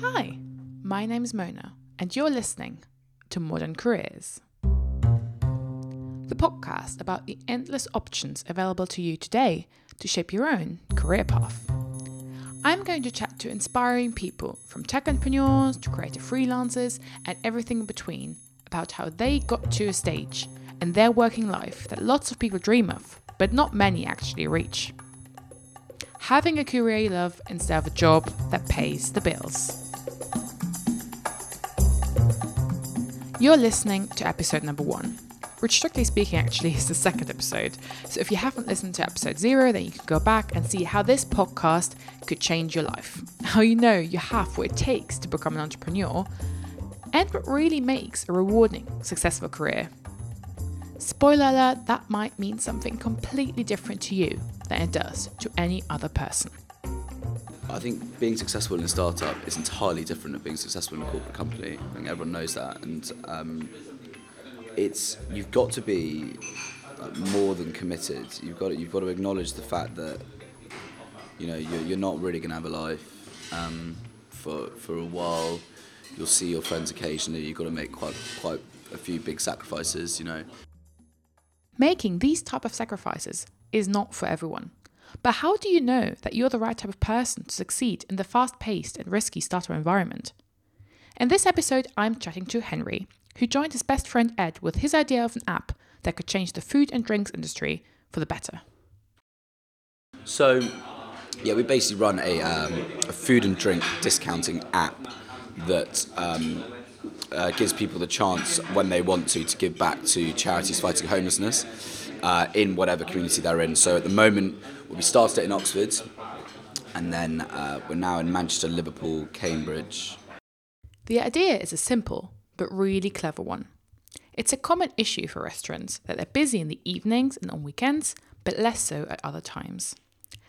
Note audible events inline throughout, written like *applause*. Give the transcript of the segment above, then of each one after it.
Hi, my name is Mona, and you're listening to Modern Careers, the podcast about the endless options available to you today to shape your own career path. I'm going to chat to inspiring people from tech entrepreneurs to creative freelancers and everything in between about how they got to a stage in their working life that lots of people dream of, but not many actually reach. Having a career you love instead of a job that pays the bills. You're listening to episode number one, which strictly speaking actually is the second episode. So if you haven't listened to episode zero, then you can go back and see how this podcast could change your life. *laughs* How you know you have what it takes to become an entrepreneur, and what really makes a rewarding, successful career. Spoiler alert, that might mean something completely different to you than it does to any other person. I think being successful in a startup is entirely different than being successful in a corporate company. I think everyone knows that, and um, it's you've got to be like, more than committed. You've got to, you've got to acknowledge the fact that you know you're, you're not really going to have a life um, for for a while. You'll see your friends occasionally. You've got to make quite quite a few big sacrifices. You know. Making these type of sacrifices is not for everyone. But how do you know that you're the right type of person to succeed in the fast paced and risky startup environment? In this episode, I'm chatting to Henry, who joined his best friend Ed with his idea of an app that could change the food and drinks industry for the better. So, yeah, we basically run a, um, a food and drink discounting app that um, uh, gives people the chance when they want to to give back to charities fighting homelessness uh, in whatever community they're in. So at the moment, we started it in Oxford, and then uh, we're now in Manchester, Liverpool, Cambridge. The idea is a simple but really clever one. It's a common issue for restaurants that they're busy in the evenings and on weekends, but less so at other times.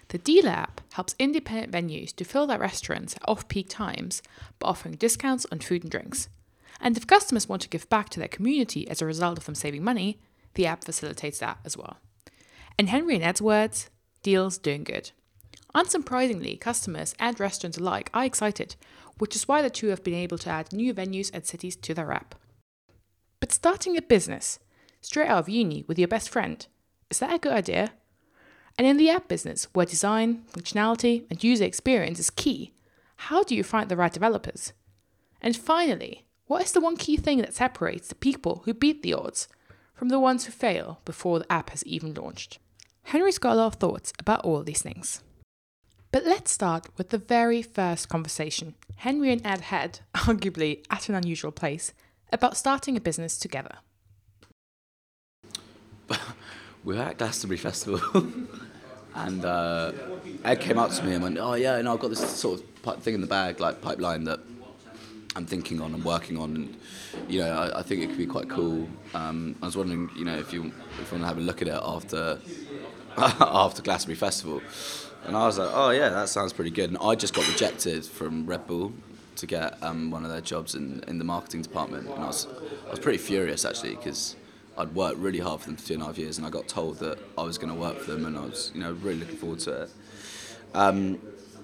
The Dealer app helps independent venues to fill their restaurants at off peak times by offering discounts on food and drinks. And if customers want to give back to their community as a result of them saving money, the app facilitates that as well. In Henry and Ed's words, deals doing good. Unsurprisingly, customers and restaurants alike are excited, which is why the two have been able to add new venues and cities to their app. But starting a business, straight out of uni with your best friend, is that a good idea? And in the app business, where design, functionality, and user experience is key, how do you find the right developers? And finally, what is the one key thing that separates the people who beat the odds from the ones who fail before the app has even launched? Henry's got a lot of thoughts about all these things. But let's start with the very first conversation Henry and Ed had, *laughs* arguably at an unusual place, about starting a business together. we *laughs* were at Glastonbury Festival, *laughs* and uh, Ed came up to me and went, "Oh yeah, no, I've got this sort of thing in the bag, like pipeline that I'm thinking on and working on, and you know, I, I think it could be quite cool. Um, I was wondering, you know, if you if you want to have a look at it after *laughs* after Glastonbury Festival." And I was like, "Oh yeah, that sounds pretty good." And I just got rejected from Red Bull to get um, one of their jobs in, in the marketing department, and I was I was pretty furious actually because I'd worked really hard for them for two and a half years, and I got told that I was going to work for them, and I was, you know, really looking forward to it, um,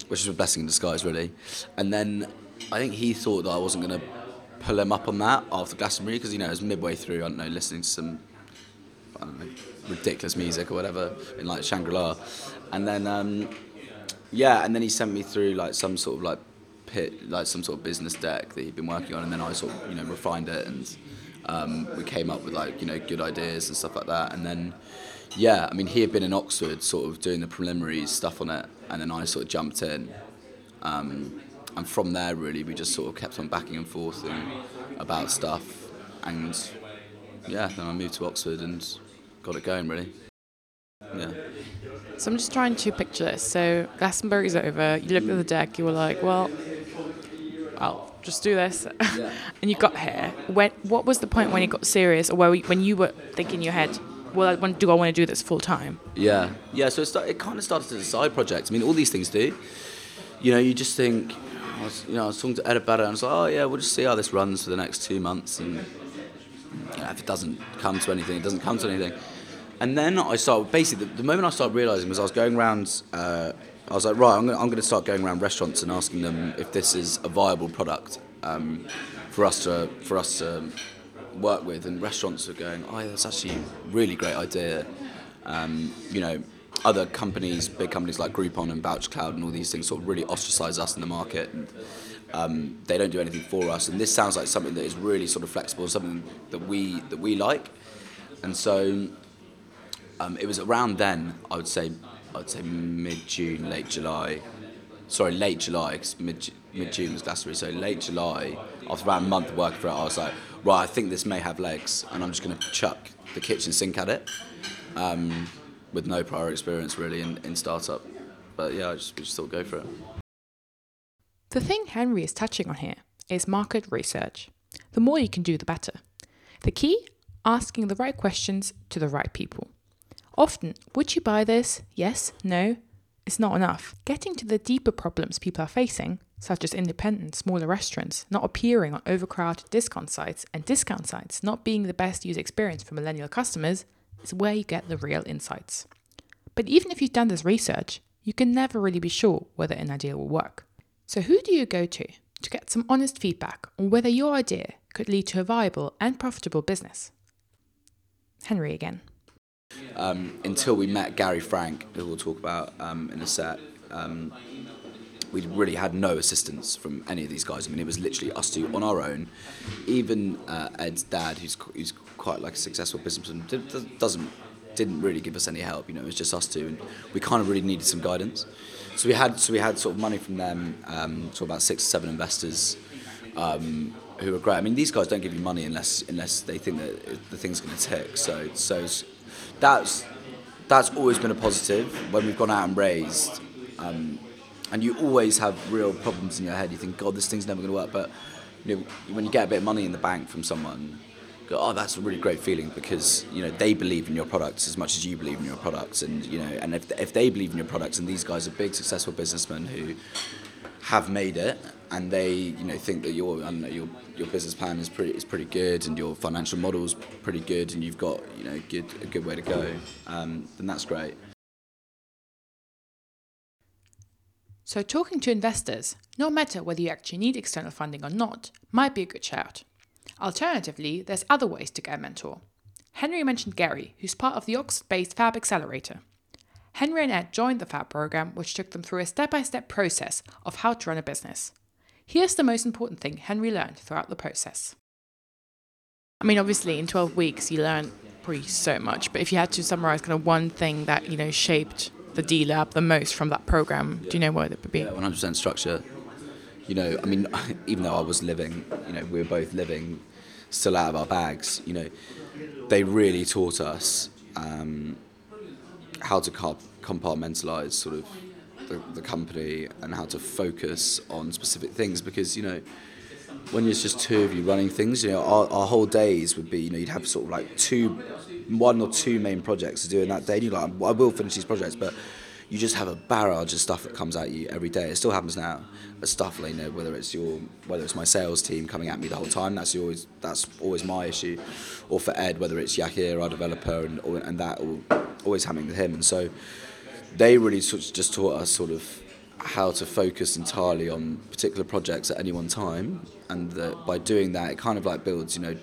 which is a blessing in disguise, really. And then I think he thought that I wasn't going to pull him up on that after Glastonbury, because you know it was midway through, I don't know, listening to some, know, ridiculous music or whatever in like Shangri La, and then um, yeah, and then he sent me through like some sort of like pit, like some sort of business deck that he'd been working on, and then I sort of you know refined it and um, we came up with like you know good ideas and stuff like that, and then yeah, I mean he had been in Oxford sort of doing the preliminary stuff on it, and then I sort of jumped in, um, and from there really we just sort of kept on backing and forth and about stuff, and yeah, then I moved to Oxford and got it going really. Yeah. So I'm just trying to picture this. So Glastonbury's over. You looked at the deck. You were like, well, I'll just do this. *laughs* Yeah. and you got here. When what was the point when it got serious, or where we, when you were thinking in your head, well, I want, do I want to do this full time? Yeah, yeah. So it, start, it kind of started as a side project. I mean, all these things do. You know, you just think. I was, you know, I was talking to Ed about it, and I was like, oh yeah, we'll just see how this runs for the next two months, and you know, if it doesn't come to anything, it doesn't come to anything. And then I started basically the, the moment I started realizing was I was going around uh, I was like, right, I'm going, to, start going around restaurants and asking them if this is a viable product um, for us to for us to work with. And restaurants are going, oh, that's actually a really great idea. Um, you know, other companies, big companies like Groupon and VoucherCloud and all these things, sort of really ostracize us in the market. And, um, they don't do anything for us, and this sounds like something that is really sort of flexible, something that we that we like. And so um, it was around then, I would say, I'd say mid June, late July. Sorry, late July, mid mid June was Glastonbury. So late July, after about a month of working for it, I was like, right, I think this may have legs, and I'm just going to chuck the kitchen sink at it, um, with no prior experience really in, in startup. But yeah, I just, just thought go for it. The thing Henry is touching on here is market research. The more you can do, the better. The key asking the right questions to the right people. Often, would you buy this? Yes, no, is not enough. Getting to the deeper problems people are facing, such as independent, smaller restaurants not appearing on overcrowded discount sites and discount sites not being the best user experience for millennial customers, is where you get the real insights. But even if you've done this research, you can never really be sure whether an idea will work. So, who do you go to to get some honest feedback on whether your idea could lead to a viable and profitable business? Henry again. Um, until we met Gary Frank, who we'll talk about um, in a set, um, we really had no assistance from any of these guys. I mean, it was literally us two on our own. Even uh, Ed's dad, who's who's quite like a successful businessman, doesn't didn't really give us any help. You know, it was just us two, and we kind of really needed some guidance. So we had so we had sort of money from them, um, so about six or seven investors. Um, who are great. I mean, these guys don't give you money unless unless they think that the thing's going to tick. So so that's that's always been a positive when we've gone out and raised. Um, and you always have real problems in your head. You think, God, this thing's never going to work. But you know, when you get a bit of money in the bank from someone, oh, that's a really great feeling because you know they believe in your products as much as you believe in your products, and you know, and if if they believe in your products, and these guys are big successful businessmen who have made it and they you know think that your know, your your business plan is pretty is pretty good and your financial model is pretty good and you've got you know good a good way to go um, then that's great. So talking to investors no matter whether you actually need external funding or not might be a good shout alternatively there's other ways to get a mentor henry mentioned gary who's part of the oxford-based fab accelerator Henry and Ed joined the FAB program, which took them through a step by step process of how to run a business. Here's the most important thing Henry learned throughout the process. I mean, obviously, in 12 weeks, you learn pretty so much, but if you had to summarize kind of one thing that, you know, shaped the Dealer the most from that program, do you know what it would be? Yeah, 100% structure. You know, I mean, *laughs* even though I was living, you know, we were both living still out of our bags, you know, they really taught us um, how to compartmentalize sort of the, the company and how to focus on specific things because you know when it's just two of you running things, you know, our, our whole days would be, you know, you'd have sort of like two, one or two main projects to do in that day. And you're like, I will finish these projects, but you just have a barrage of stuff that comes at you every day. It still happens now, but stuff like, you know, whether it's your, whether it's my sales team coming at me the whole time, that's always, that's always my issue. Or for Ed, whether it's Yakir, our developer, and, and that always happening with him. And so they really sort of just taught us sort of how to focus entirely on particular projects at any one time, and that by doing that, it kind of like builds, you know,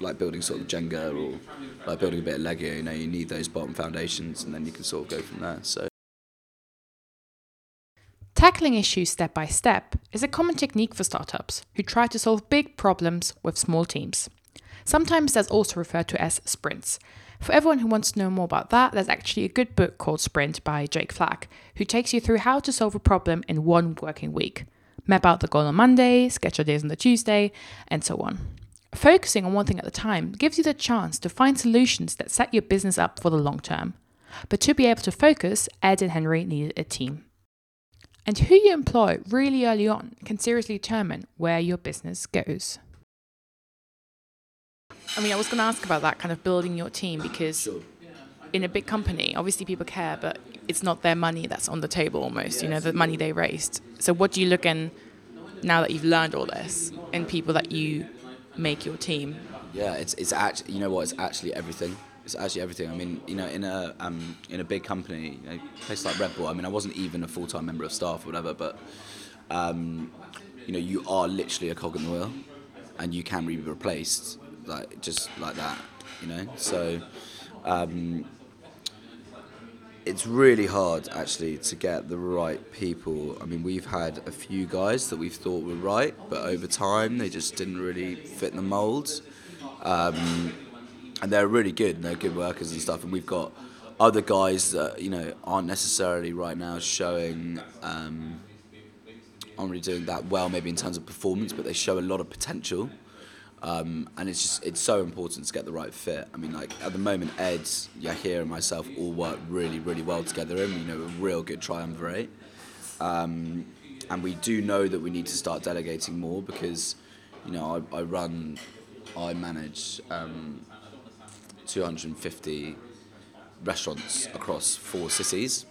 like building sort of Jenga or like building a bit of Lego. You know, you need those bottom foundations, and then you can sort of go from there. So. Tackling issues step by step is a common technique for startups who try to solve big problems with small teams. Sometimes that's also referred to as sprints, for everyone who wants to know more about that, there's actually a good book called Sprint by Jake Flack, who takes you through how to solve a problem in one working week. Map out the goal on Monday, sketch ideas on the Tuesday, and so on. Focusing on one thing at a time gives you the chance to find solutions that set your business up for the long term. But to be able to focus, Ed and Henry needed a team. And who you employ really early on can seriously determine where your business goes. I mean, I was going to ask about that kind of building your team because sure. in a big company, obviously people care, but it's not their money that's on the table almost, you know, the money they raised. So what do you look in now that you've learned all this in people that you make your team? Yeah, it's, it's actually, you know what, it's actually everything. It's actually everything. I mean, you know, in a um, in a big company, you know, place like Red Bull. I mean, I wasn't even a full time member of staff or whatever, but um, you know, you are literally a cog in the wheel, and you can be replaced like just like that. You know, so. Um, it's really hard actually to get the right people. I mean, we've had a few guys that we've thought were right, but over time they just didn't really fit the mold. Um, and they're really good and they're good workers and stuff. And we've got other guys that you know aren't necessarily right now showing um, aren't really doing that well, maybe in terms of performance, but they show a lot of potential. Um, and it's just it's so important to get the right fit. I mean, like at the moment, Ed, Yahir, and myself all work really, really well together, and you know, a real good triumvirate. Um, and we do know that we need to start delegating more because, you know, I, I run, I manage um, 250 restaurants across four cities.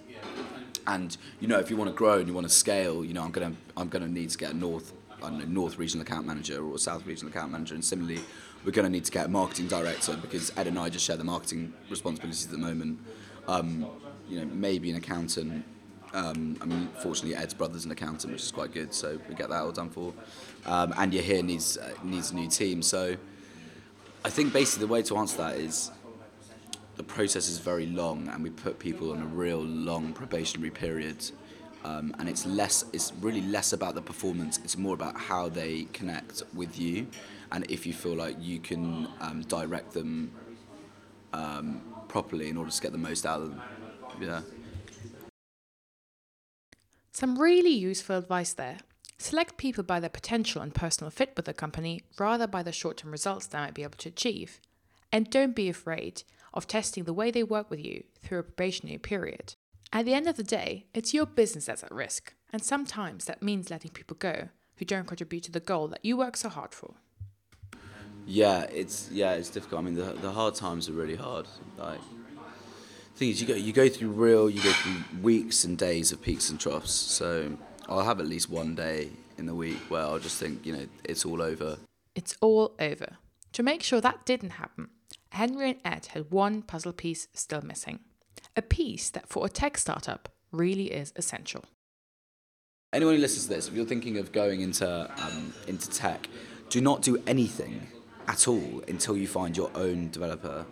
And you know, if you want to grow and you want to scale, you know, I'm gonna I'm gonna need to get a north I don't know, North Regional Account Manager or South Regional Account Manager, and similarly, we're to need to get a marketing director because Ed and I just share the marketing responsibilities at the moment. Um, you know, maybe an accountant. Um, I mean, fortunately, Ed's brother's an accountant, which is quite good, so we get that all done for. Um, and here needs uh, needs a new team, so I think basically the way to answer that is the process is very long, and we put people on a real long probationary period um, and it's less it's really less about the performance it's more about how they connect with you and if you feel like you can um, direct them um, properly in order to get the most out of them. Yeah. Some really useful advice there select people by their potential and personal fit with the company rather by the short-term results they might be able to achieve and don't be afraid of testing the way they work with you through a probationary period at the end of the day, it's your business that's at risk, and sometimes that means letting people go who don't contribute to the goal that you work so hard for. Yeah, it's yeah, it's difficult. I mean, the, the hard times are really hard. Like, thing is, you go you go through real, you go through weeks and days of peaks and troughs. So I'll have at least one day in the week where I'll just think, you know, it's all over. It's all over. To make sure that didn't happen, Henry and Ed had one puzzle piece still missing a piece that for a tech startup really is essential. Anyone who listens to this, if you're thinking of going into um, into tech, do not do anything at all until you find your own developer,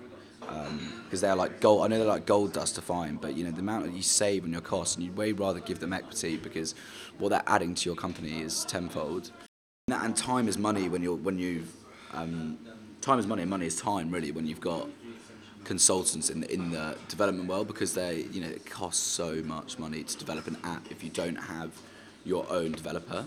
because um, they're like gold. I know they're like gold dust to find, but you know the amount that you save on your costs, and you'd way rather give them equity because what they're adding to your company is tenfold. And time is money when you're when you've um, time is money, and money is time really when you've got consultants in the, in the development world because they you know it costs so much money to develop an app if you don't have your own developer.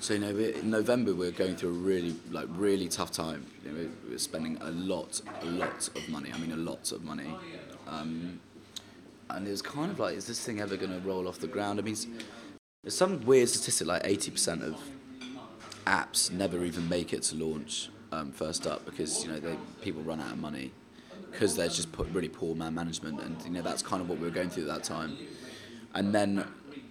So you know in November we are going through a really like really tough time. You know, we are spending a lot a lot of money. I mean a lot of money. Um, and it was kind of like, is this thing ever going to roll off the ground? I mean, there's some weird statistic like 80% of apps never even make it to launch um, first up because you know they, people run out of money because there's just really poor man management, and you know that's kind of what we were going through at that time. And then,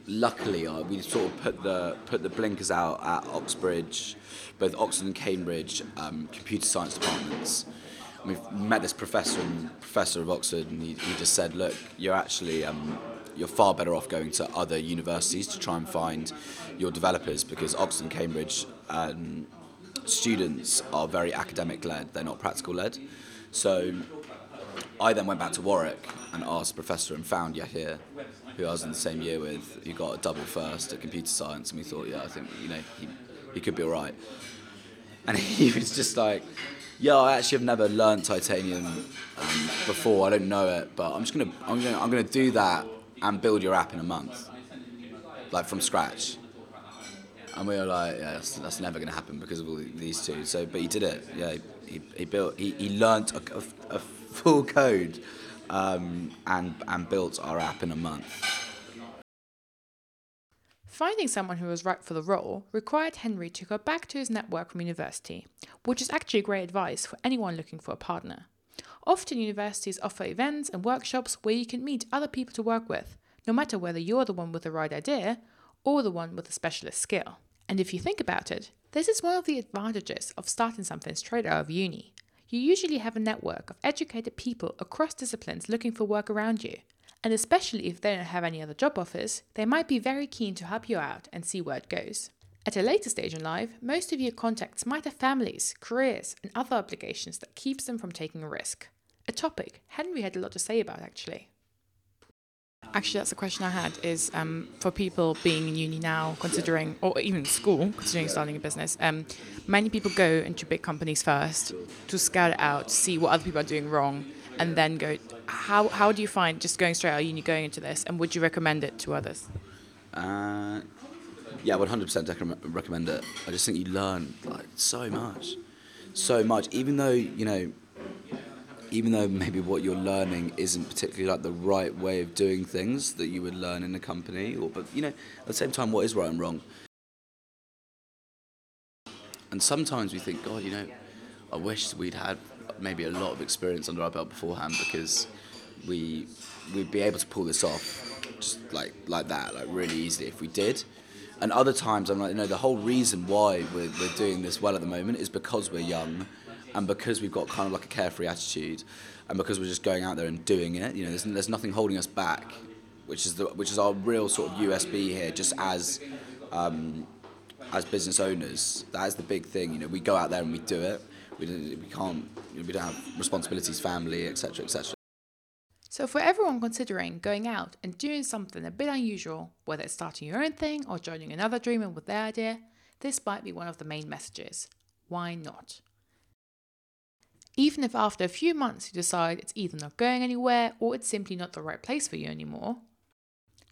luckily, uh, we sort of put the put the blinkers out at Oxbridge, both Oxford and Cambridge um, computer science departments. And we've met this professor and professor of Oxford, and he, he just said, "Look, you're actually." Um, you're far better off going to other universities to try and find your developers because Oxford and Cambridge um, students are very academic led, they're not practical led. So I then went back to Warwick and asked the professor and found Yahir, who I was in the same year with, who got a double first at computer science, and we thought, yeah, I think you know he, he could be all right. And *laughs* he was just like, yeah, I actually have never learned titanium um, before. I don't know it, but I'm just gonna I'm gonna I'm gonna do that and build your app in a month, like from scratch. And we were like, yeah, that's, that's never to happen because of all these two. So, but he did it. Yeah, he, he built, he, he learned a, a, a full code um, and, and built our app in a month. Finding someone who was right for the role required Henry to go back to his network from university, which is actually great advice for anyone looking for a partner. Often, universities offer events and workshops where you can meet other people to work with, no matter whether you're the one with the right idea or the one with a specialist skill. And if you think about it, this is one of the advantages of starting something straight out of uni. You usually have a network of educated people across disciplines looking for work around you. And especially if they don't have any other job offers, they might be very keen to help you out and see where it goes. At a later stage in life, most of your contacts might have families, careers, and other obligations that keeps them from taking a risk. A topic Henry had a lot to say about actually. Actually, that's a question I had. Is um, for people being in uni now, considering, or even school, considering starting a business. Um, many people go into big companies first to scout it out, see what other people are doing wrong, and then go. How how do you find just going straight out of uni, going into this, and would you recommend it to others? Uh, yeah, one hundred percent recommend it. I just think you learn like so much, so much. Even though you know even though maybe what you're learning isn't particularly like the right way of doing things that you would learn in a company or but you know at the same time what is right and wrong? And sometimes we think god you know i wish we'd had maybe a lot of experience under our belt beforehand because we we'd be able to pull this off just like like that like really easily if we did. And other times i'm like you know the whole reason why we're, we're doing this well at the moment is because we're young and because we've got kind of like a carefree attitude, and because we're just going out there and doing it, you know, there's, there's nothing holding us back, which is the which is our real sort of USP here, just as um, as business owners. That is the big thing. You know, we go out there and we do it. We we can't we don't have responsibilities, family, etc., etc. So, for everyone considering going out and doing something a bit unusual, whether it's starting your own thing or joining another dreamer with their idea, this might be one of the main messages. Why not? Even if after a few months you decide it's either not going anywhere or it's simply not the right place for you anymore.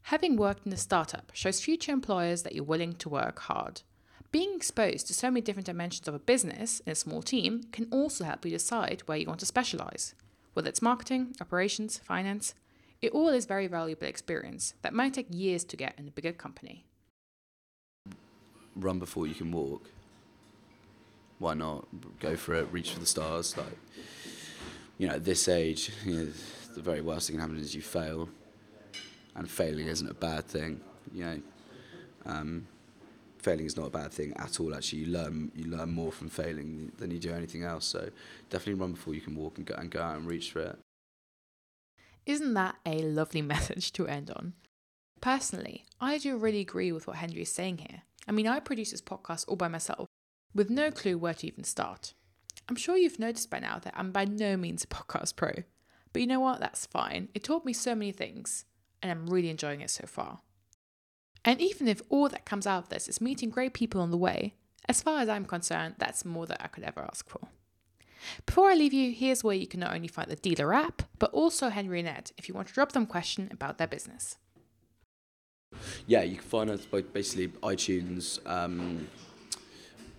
Having worked in a startup shows future employers that you're willing to work hard. Being exposed to so many different dimensions of a business in a small team can also help you decide where you want to specialize. Whether it's marketing, operations, finance, it all is very valuable experience that might take years to get in a bigger company. Run before you can walk why not go for it? Reach for the stars. Like, you know, at this age, you know, the very worst thing that can happen is you fail, and failing isn't a bad thing. You know, um, failing is not a bad thing at all. Actually, you learn you learn more from failing than you do anything else. So definitely run before you can walk and go and go out and reach for it. Isn't that a lovely *laughs* message to end on? Personally, I do really agree with what Henry is saying here. I mean, I produce this podcast all by myself, with no clue where to even start. I'm sure you've noticed by now that I'm by no means a podcast pro, but you know what? That's fine. It taught me so many things, and I'm really enjoying it so far. And even if all that comes out of this is meeting great people on the way, as far as I'm concerned, that's more than I could ever ask for. Before I leave you, here's where you can not only find the dealer app, but also Henry and Ed if you want to drop them a question about their business. Yeah, you can find us by basically iTunes, um,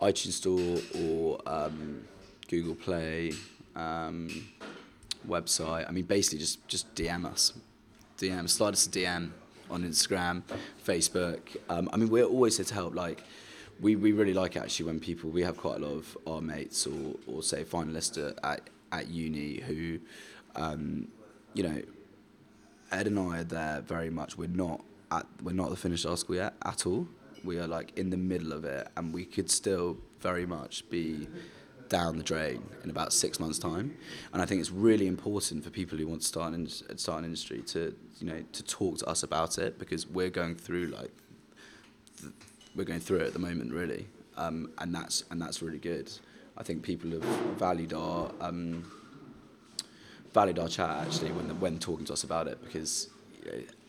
iTunes Store or um, Google Play um, website. I mean, basically, just just DM us, DM, slide us a DM on Instagram, Facebook. Um, I mean, we're always here to help. Like, we, we really like actually when people we have quite a lot of our mates or or say finalists at at uni who, um, you know, Ed and I are there very much. We're not at we're not the finished article yet at all we are like in the middle of it, and we could still very much be down the drain in about six months' time. And I think it's really important for people who want to start an, start an industry to you know to talk to us about it because we're going through like the, we're going through it at the moment really, um, and that's and that's really good. I think people have valued our um, valued our chat actually when when talking to us about it because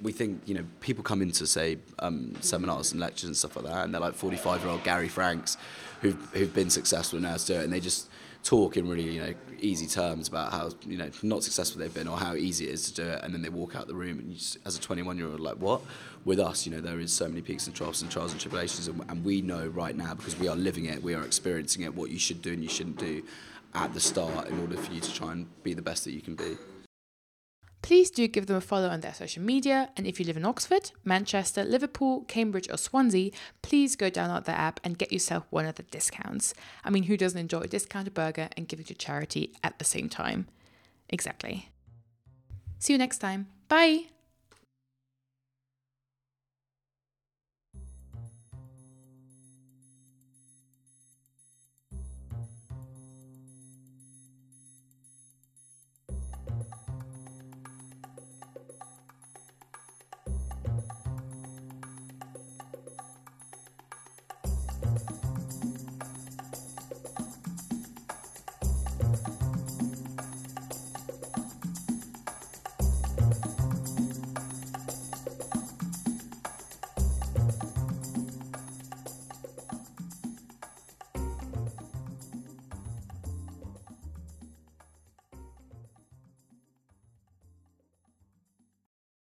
we think you know people come into say um, seminars and lectures and stuff like that, and they're like 45 year old Gary Franks who've who've been successful now to do it, and they just talk in really you know easy terms about how you know not successful they've been or how easy it is to do it, and then they walk out the room and just, as a 21 year old like what? With us, you know there is so many peaks and troughs and trials and tribulations, and, and we know right now because we are living it, we are experiencing it, what you should do and you shouldn't do at the start in order for you to try and be the best that you can be please do give them a follow on their social media. And if you live in Oxford, Manchester, Liverpool, Cambridge, or Swansea, please go download the app and get yourself one of the discounts. I mean, who doesn't enjoy a discounted burger and give it to charity at the same time? Exactly. See you next time. Bye.